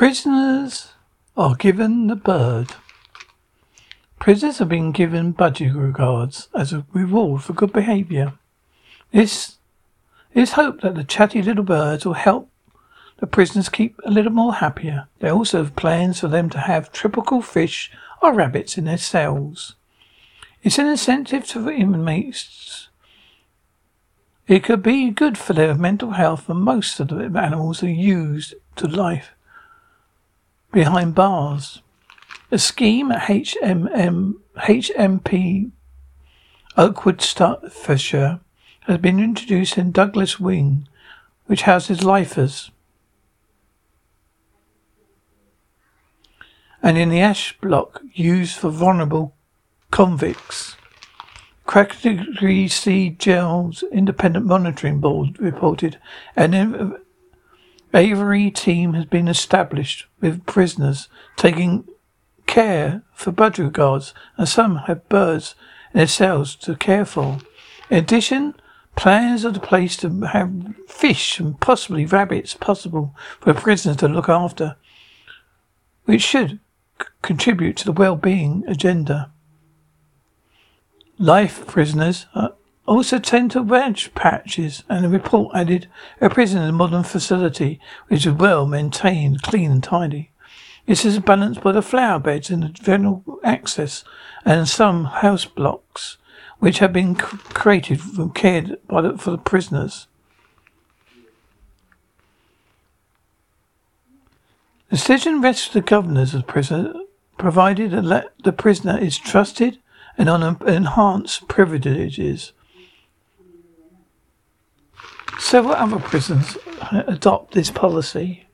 Prisoners are given the bird. Prisoners have been given budgie cards as a reward for good behaviour. This it is hoped that the chatty little birds will help the prisoners keep a little more happier. They also have plans for them to have tropical fish or rabbits in their cells. It's an incentive to the inmates. It could be good for their mental health, and most of the animals are used to life behind bars. A scheme at HMM, HMP Oakwood Staffordshire has been introduced in Douglas Wing, which houses lifers. And in the ash block used for vulnerable convicts. Category C Jails Independent Monitoring Board reported an aviary team has been established with prisoners taking care for budgie guards and some have birds in their cells to care for. In addition, plans are the place to have fish and possibly rabbits possible for prisoners to look after, which should c- contribute to the well-being agenda. Life prisoners are also tend to ranch patches, and the report added a prison in a modern facility which is well maintained, clean and tidy. This is balanced by the flower beds and the general access and some house blocks which have been created and cared the, for the prisoners. The decision rests with the governors of the prison, provided that the prisoner is trusted and on enhanced privileges Several other prisons adopt this policy.